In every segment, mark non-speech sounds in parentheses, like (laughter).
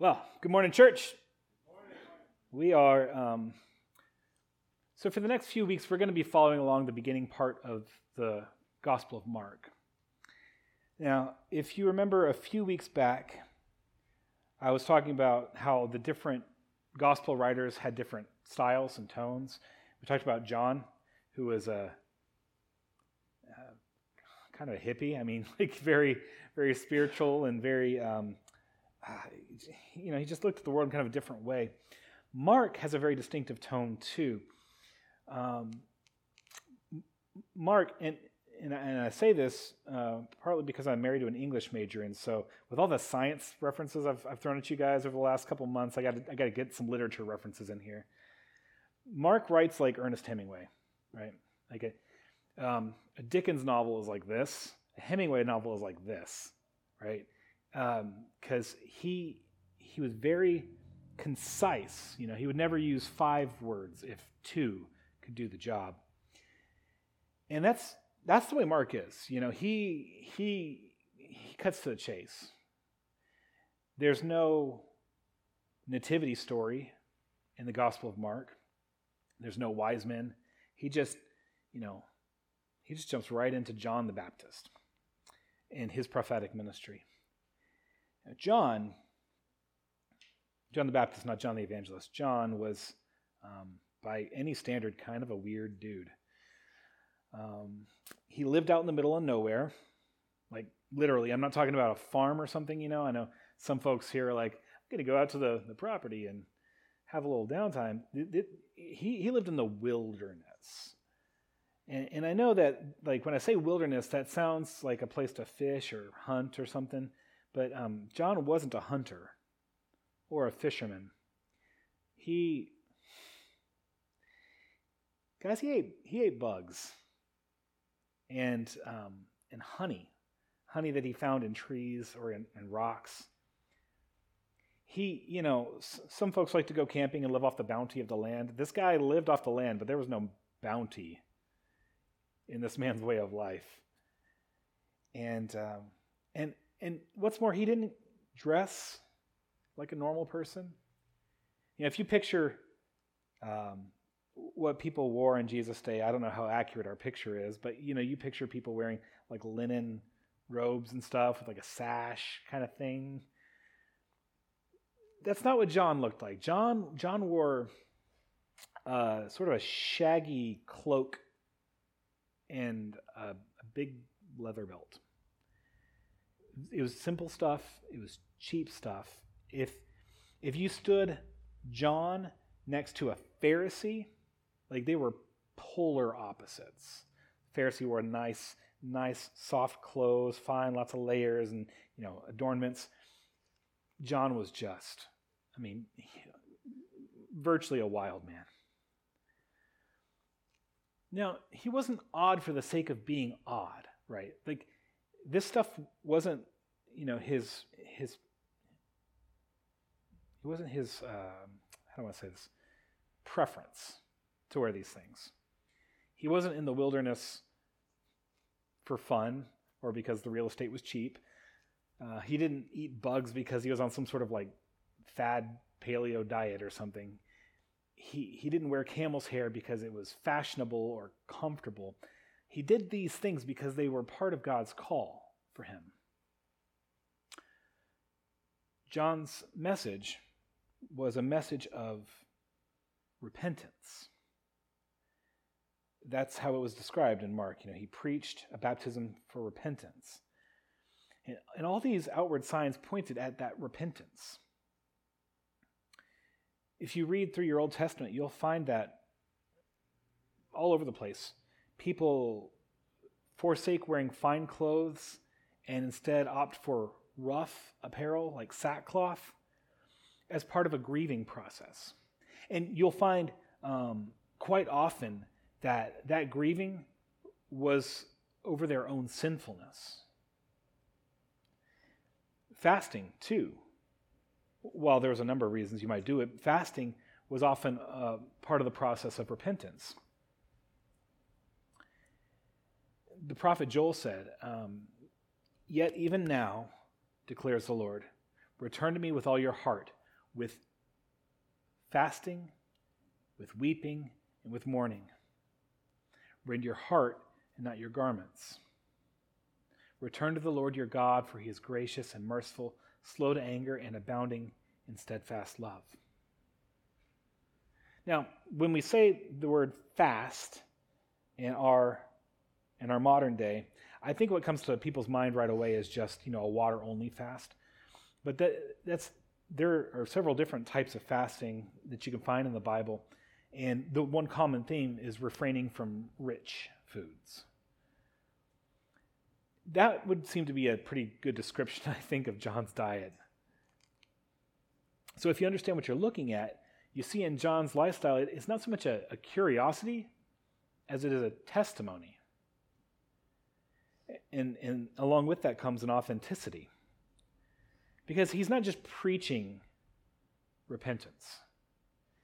Well, good morning, church. We are, um, so for the next few weeks, we're going to be following along the beginning part of the Gospel of Mark. Now, if you remember a few weeks back, I was talking about how the different Gospel writers had different styles and tones. We talked about John, who was a, kind of a hippie. I mean, (laughs) like very, very spiritual and very. Um, you know, he just looked at the world in kind of a different way. Mark has a very distinctive tone too. Um, Mark, and, and, and, I say this uh, partly because I'm married to an English major, and so with all the science references I've, I've thrown at you guys over the last couple months, I got I to get some literature references in here. Mark writes like Ernest Hemingway, right? Like a, um, a Dickens novel is like this. A Hemingway novel is like this, right? Because um, he he was very concise. You know, he would never use five words if two could do the job. And that's that's the way Mark is. You know, he he he cuts to the chase. There's no nativity story in the Gospel of Mark. There's no wise men. He just, you know, he just jumps right into John the Baptist and his prophetic ministry. John, John the Baptist, not John the Evangelist, John was, um, by any standard, kind of a weird dude. Um, he lived out in the middle of nowhere, like literally. I'm not talking about a farm or something, you know. I know some folks here are like, I'm going to go out to the, the property and have a little downtime. It, it, he, he lived in the wilderness. And, and I know that, like, when I say wilderness, that sounds like a place to fish or hunt or something. But um, John wasn't a hunter or a fisherman. He, guys, he ate he ate bugs and um, and honey, honey that he found in trees or in, in rocks. He, you know, s- some folks like to go camping and live off the bounty of the land. This guy lived off the land, but there was no bounty in this man's way of life. And um, and and what's more, he didn't dress like a normal person. You know, if you picture um, what people wore in Jesus' day, I don't know how accurate our picture is, but you know, you picture people wearing like linen robes and stuff with like a sash kind of thing. That's not what John looked like. John John wore uh, sort of a shaggy cloak and a, a big leather belt it was simple stuff, it was cheap stuff. If if you stood John next to a Pharisee, like they were polar opposites. Pharisee wore nice, nice, soft clothes, fine, lots of layers and you know adornments. John was just, I mean, virtually a wild man. Now, he wasn't odd for the sake of being odd, right? Like this stuff wasn't, you know, his his. It wasn't his. Um, how do I want to say this? Preference to wear these things. He wasn't in the wilderness for fun or because the real estate was cheap. Uh, he didn't eat bugs because he was on some sort of like fad paleo diet or something. He, he didn't wear camel's hair because it was fashionable or comfortable. He did these things because they were part of God's call for him. John's message was a message of repentance. That's how it was described in Mark. You know, he preached a baptism for repentance. And, and all these outward signs pointed at that repentance. If you read through your Old Testament, you'll find that all over the place people forsake wearing fine clothes and instead opt for rough apparel like sackcloth as part of a grieving process. And you'll find um, quite often that that grieving was over their own sinfulness. Fasting, too, while there's a number of reasons you might do it, fasting was often uh, part of the process of repentance. The prophet Joel said, um, Yet even now, declares the Lord, Return to me with all your heart, with fasting, with weeping, and with mourning. Rend your heart and not your garments. Return to the Lord your God, for he is gracious and merciful, slow to anger, and abounding in steadfast love. Now, when we say the word fast in our in our modern day, I think what comes to people's mind right away is just, you know, a water only fast. But that, that's there are several different types of fasting that you can find in the Bible. And the one common theme is refraining from rich foods. That would seem to be a pretty good description, (laughs) I think, of John's diet. So if you understand what you're looking at, you see in John's lifestyle, it's not so much a, a curiosity as it is a testimony. And, and along with that comes an authenticity. Because he's not just preaching repentance,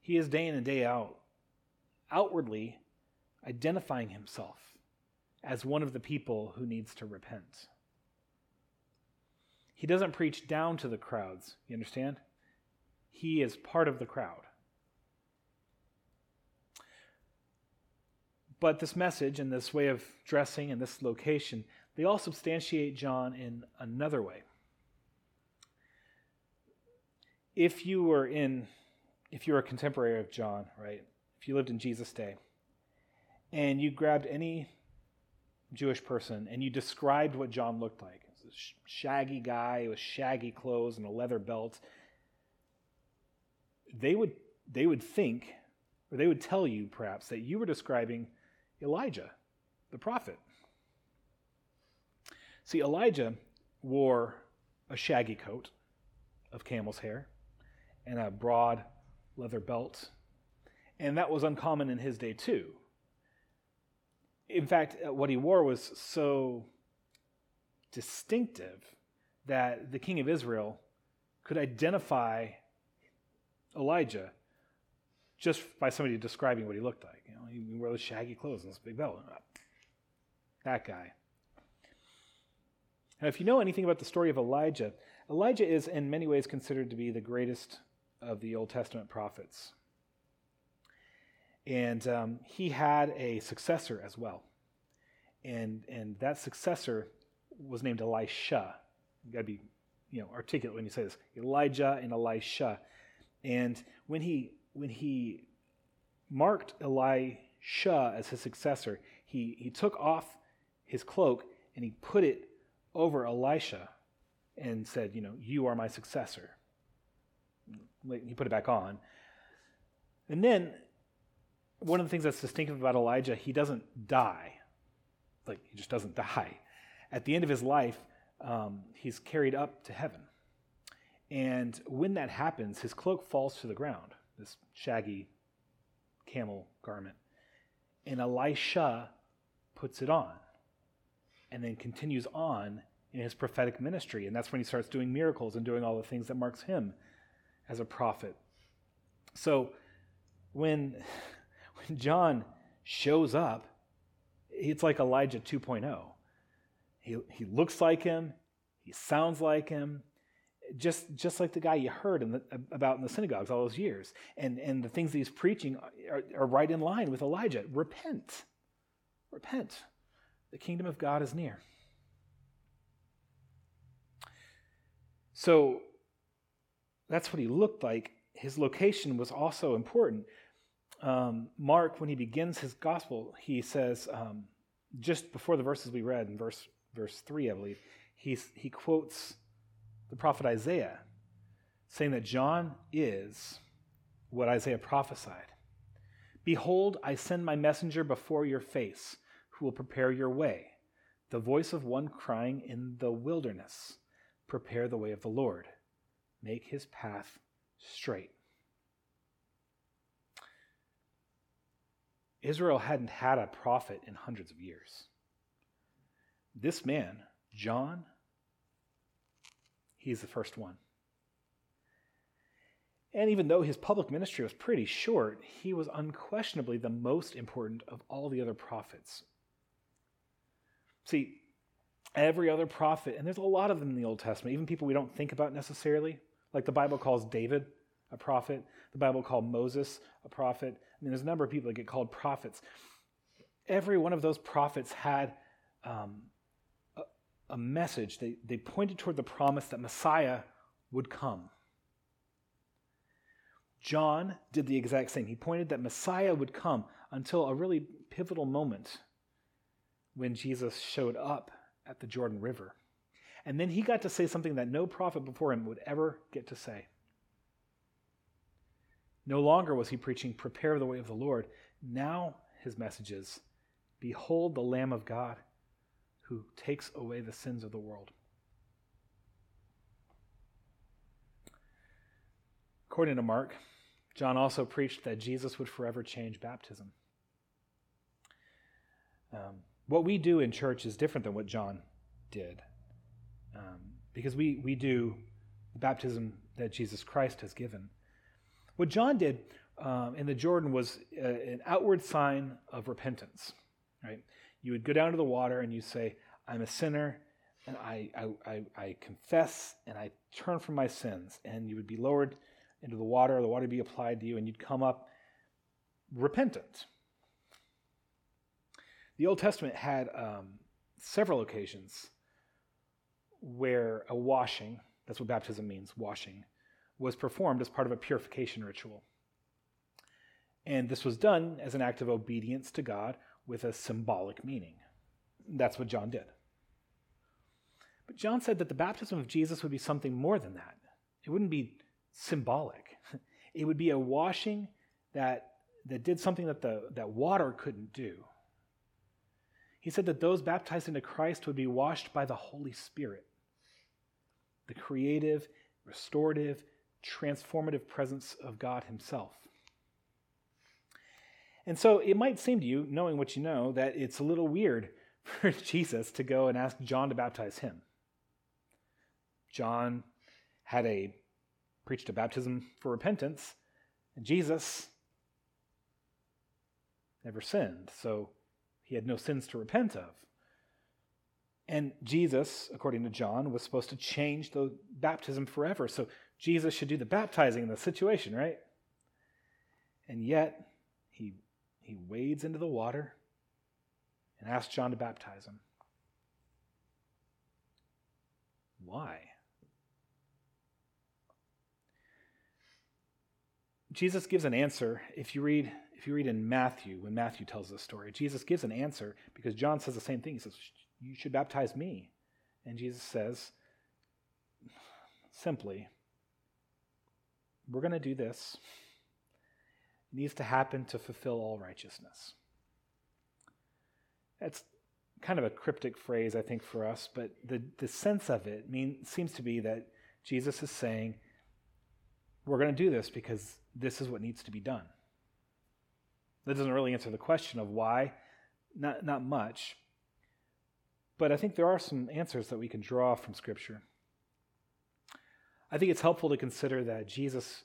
he is day in and day out, outwardly identifying himself as one of the people who needs to repent. He doesn't preach down to the crowds, you understand? He is part of the crowd. But this message and this way of dressing and this location, they all substantiate John in another way. If you were in, if you were a contemporary of John, right? If you lived in Jesus' day, and you grabbed any Jewish person and you described what John looked like, a shaggy guy with shaggy clothes and a leather belt, they would they would think, or they would tell you perhaps that you were describing Elijah, the prophet. See, Elijah wore a shaggy coat of camel's hair and a broad leather belt, and that was uncommon in his day too. In fact, uh, what he wore was so distinctive that the king of Israel could identify Elijah just by somebody describing what he looked like. He wore those shaggy clothes and this big belt. That guy. Now, if you know anything about the story of Elijah, Elijah is in many ways considered to be the greatest of the Old Testament prophets. And um, he had a successor as well. And, and that successor was named Elisha. You got to be you know, articulate when you say this Elijah and Elisha. And when he, when he marked Elisha as his successor, he, he took off his cloak and he put it over Elisha and said, You know, you are my successor. He put it back on. And then one of the things that's distinctive about Elijah, he doesn't die. Like, he just doesn't (laughs) die. At the end of his life, um, he's carried up to heaven. And when that happens, his cloak falls to the ground, this shaggy camel garment. And Elisha puts it on and then continues on in his prophetic ministry. And that's when he starts doing miracles and doing all the things that marks him as a prophet. So when, (laughs) when John shows up, it's like Elijah 2.0. He, he looks like him, he sounds like him, just just like the guy you heard in the, about in the synagogues all those years. And, and the things that he's preaching are, are right in line with Elijah. Repent. Repent. The kingdom of God is near. So that's what he looked like. His location was also important. Um, Mark, when he begins his gospel, he says, um, just before the verses we read in verse, verse 3, I believe, he's, he quotes the prophet Isaiah, saying that John is what Isaiah prophesied. Behold, I send my messenger before your face, who will prepare your way. The voice of one crying in the wilderness, Prepare the way of the Lord, make his path straight. Israel hadn't had a prophet in hundreds of years. This man, John, He's the first one. And even though his public ministry was pretty short, he was unquestionably the most important of all the other prophets. See, every other prophet, and there's a lot of them in the Old Testament, even people we don't think about necessarily, Like the Bible calls David a prophet, the Bible called Moses a prophet. I mean, there's a number of people that get called prophets. Every one of those prophets had um, a message. They, they pointed toward the promise that Messiah would come. John did the exact same. He pointed that Messiah would come until a really pivotal moment when Jesus showed up at the Jordan River. And then he got to say something that no prophet before him would ever get to say. No longer was he preaching, Prepare the way of the Lord. Now his message is, Behold the Lamb of God who takes away the sins of the world. According to Mark, John also preached that Jesus would forever change baptism. Um, what we do in church is different than what John did um, because we, we do the baptism that Jesus Christ has given. What John did um, in the Jordan was uh, an outward sign of repentance, right? You would go down to the water and you say, I'm a sinner and I, I, I, I confess and I turn from my sins. And you would be lowered into the water, the water would be applied to you, and you'd come up repentant. The Old Testament had um, several occasions where a washing, that's what baptism means, washing, was performed as part of a purification ritual. And this was done as an act of obedience to God with a symbolic meaning. That's what John did. But John said that the baptism of Jesus would be something more than that. It wouldn't be symbolic, (laughs) it would be a washing that, that did something that, the, that water couldn't do. He said that those baptized into Christ would be washed by the Holy Spirit the creative, restorative, transformative presence of God Himself. And so it might seem to you, knowing what you know, that it's a little weird (laughs) for Jesus to go and ask John to baptize him. John had a preached a baptism for repentance, and Jesus never sinned, so he had no sins to repent of. And Jesus, according to John, was supposed to change the baptism forever. So Jesus should do the baptizing in the situation, right? And yet, he, he wades into the water and asks John to baptize him. Why? Jesus gives an answer. If you read, if you read in Matthew, when Matthew tells this story, Jesus gives an answer because John says the same thing. He says, you should baptize me. And Jesus says, simply, we're going to do this. Needs to happen to fulfill all righteousness. That's kind of a cryptic phrase, I think, for us, but the, the sense of it mean, seems to be that Jesus is saying, we're going to do this because this is what needs to be done. That doesn't really answer the question of why, not, not much. But I think there are some answers that we can draw from Scripture. I think it's helpful to consider that Jesus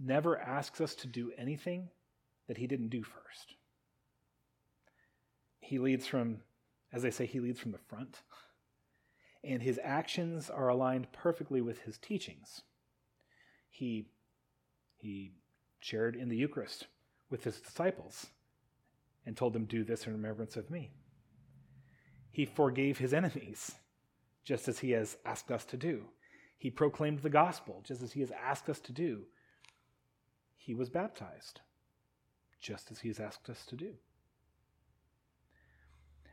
never asks us to do anything that he didn't do first. He leads from, as they say, he leads from the front. And his actions are aligned perfectly with his teachings. He, he shared in the Eucharist with his disciples and told them, Do this in remembrance of me. He forgave his enemies, just as he has asked us to do. He proclaimed the gospel, just as he has asked us to do. He was baptized, just as he has asked us to do.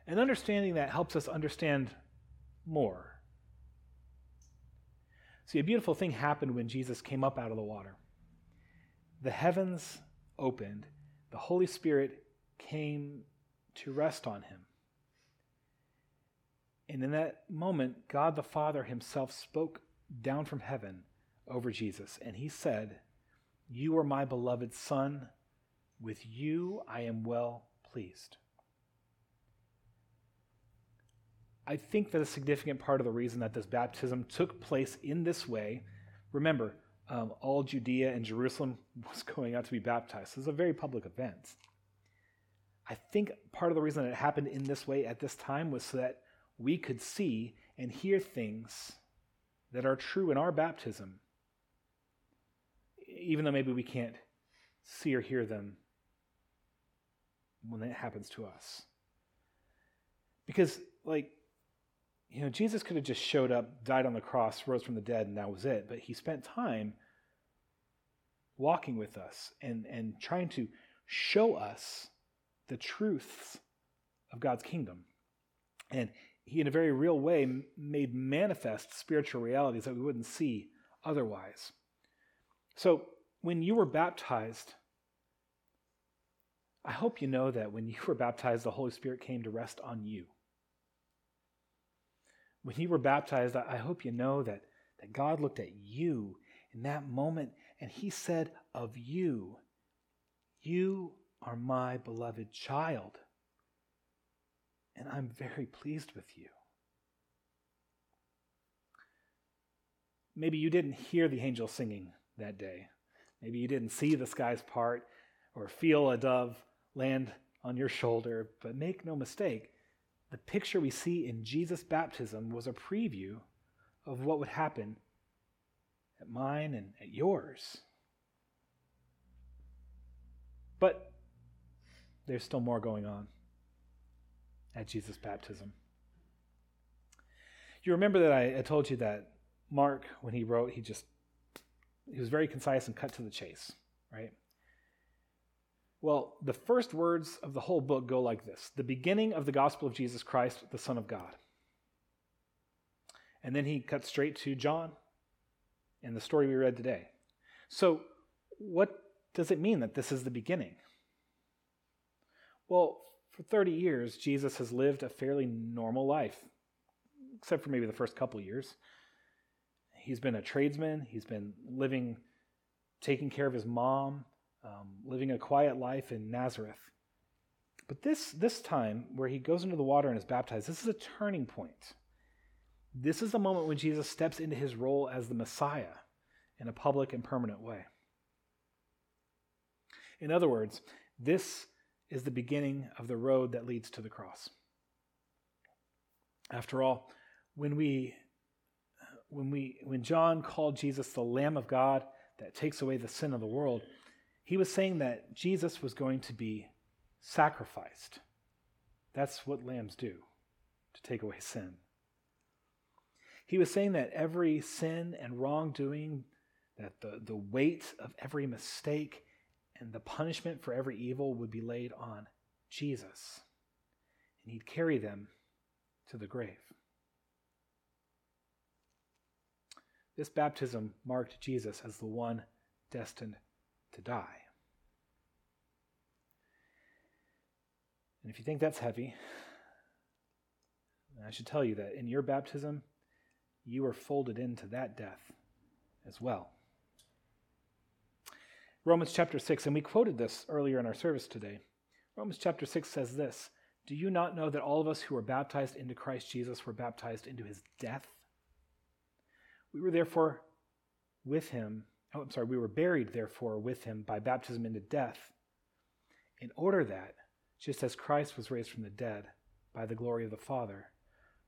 And understanding that helps us understand more. See, a beautiful thing happened when Jesus came up out of the water. The heavens opened, the Holy Spirit came to rest on him. And in that moment, God the Father himself spoke down from heaven over Jesus, and he said, You are my beloved Son. With you I am well pleased. I think that a significant part of the reason that this baptism took place in this way, remember, um, all Judea and Jerusalem (laughs) was going out to be baptized. This is a very public event. I think part of the reason it happened in this way at this time was so that we could see and hear things that are true in our baptism, even though maybe we can't see or hear them when it happens to us. Because, like, you know, Jesus could have just showed up, died on the cross, rose from the dead, and that was it. But he spent time walking with us and, and trying to show us the truths of God's kingdom. And he, in a very real way, made manifest spiritual realities that we wouldn't see otherwise. So, when you were baptized, I hope you know that when you (laughs) were baptized, the Holy Spirit came to rest on you. When you were baptized, I hope you know that, that God looked at you in that moment and he said of you, You are my beloved child, and I'm very pleased with you. Maybe you didn't hear the angel singing that day. Maybe you didn't see the skies part or feel a dove land on your shoulder, but make no mistake, the picture we see in Jesus' baptism was a preview of what would happen at mine and at yours. But there's still more going on at Jesus' baptism. You remember that I, I told you that Mark, when he wrote, he just he was very concise and cut to the chase, right? Well, the first words of the whole book go like this the beginning of the gospel of Jesus Christ, the Son of God. And then he cuts straight to John and the story we read today. So, what does it mean that this is the beginning? Well, for 30 years, Jesus has lived a fairly normal life, except for maybe the first couple years. He's been a tradesman, he's been living, taking care of his mom, um, living a quiet life in Nazareth. But this, this time, where he goes into the water and is baptized, this is a turning point. This is the moment when Jesus steps into his role as the Messiah in a public and permanent way. In other words, this is the beginning of the road that leads to the cross. After all, when we when we when John called Jesus the lamb of God that takes away the sin of the world, he was saying that Jesus was going to be sacrificed. That's what lambs do to take away sin. He was saying that every sin and wrongdoing, that the, the weight of every mistake and the punishment for every evil would be laid on Jesus. And he'd carry them to the grave. This baptism marked Jesus as the one destined to die. And if you think that's heavy, I should tell you that in your baptism, you are folded into that death as well. Romans chapter 6, and we quoted this earlier in our service today. Romans chapter 6 says this Do you not know that all of us who were baptized into Christ Jesus were baptized into his death? We were therefore with him oh, I'm sorry, we were buried, therefore, with him by baptism into death, in order that, just as Christ was raised from the dead by the glory of the Father,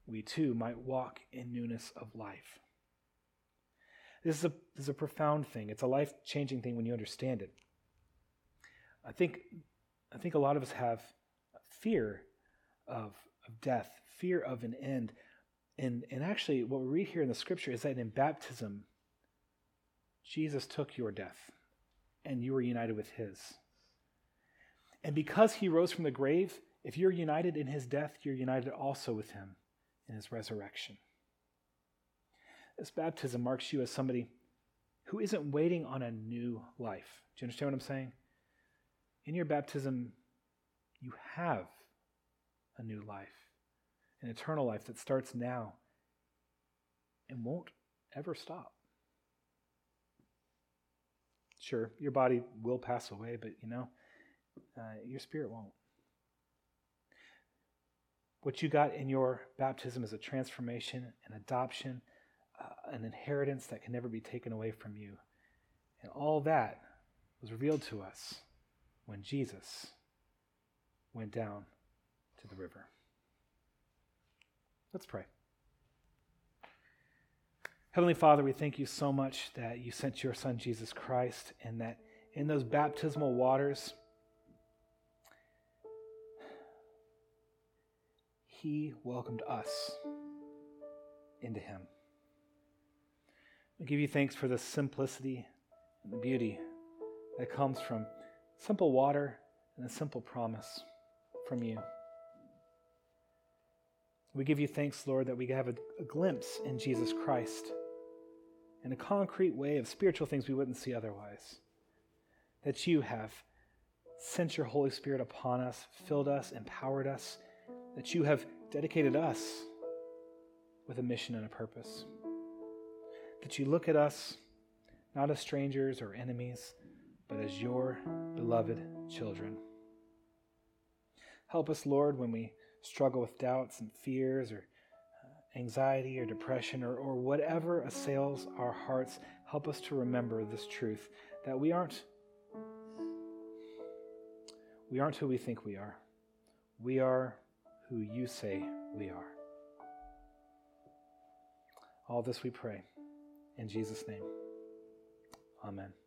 we too might walk in newness of life. This is a, this is a profound thing. It's a life changing thing when you understand it. I think, I think a lot of us have fear of, of death, fear of an end. And, and actually, what we read here in the scripture is that in baptism, Jesus took your death, and you were united with his. And because he rose from the grave, if you're united in his death, you're united also with him in his resurrection. This baptism marks you as somebody who isn't waiting on a new life. Do you understand what I'm saying? In your baptism, you have a new life, an eternal life that starts now and won't ever stop. Sure, your body will pass away, but you know, uh, your spirit won't. What you got in your baptism is a transformation, an adoption, uh, an inheritance that can never be taken away from you. And all that was revealed to us when Jesus went down to the river. Let's pray. Heavenly Father, we thank you so much that you sent your Son, Jesus Christ, and that in those baptismal waters, he welcomed us into him. We give you thanks for the simplicity and the beauty that comes from simple water and a simple promise from you. We give you thanks, Lord, that we have a, a glimpse in Jesus Christ in a concrete way of spiritual things we wouldn't see otherwise. That you have sent your Holy Spirit upon us, filled us, empowered us, that you have dedicated us with a mission and a purpose. That you look at us not as strangers or enemies, but as your beloved children. Help us, Lord, when we struggle with doubts and fears or uh, anxiety or depression or, or whatever assails our hearts. Help us to remember this truth that we aren't we aren't who we think we are. We are who you say we are. All this we pray. In Jesus' name, amen.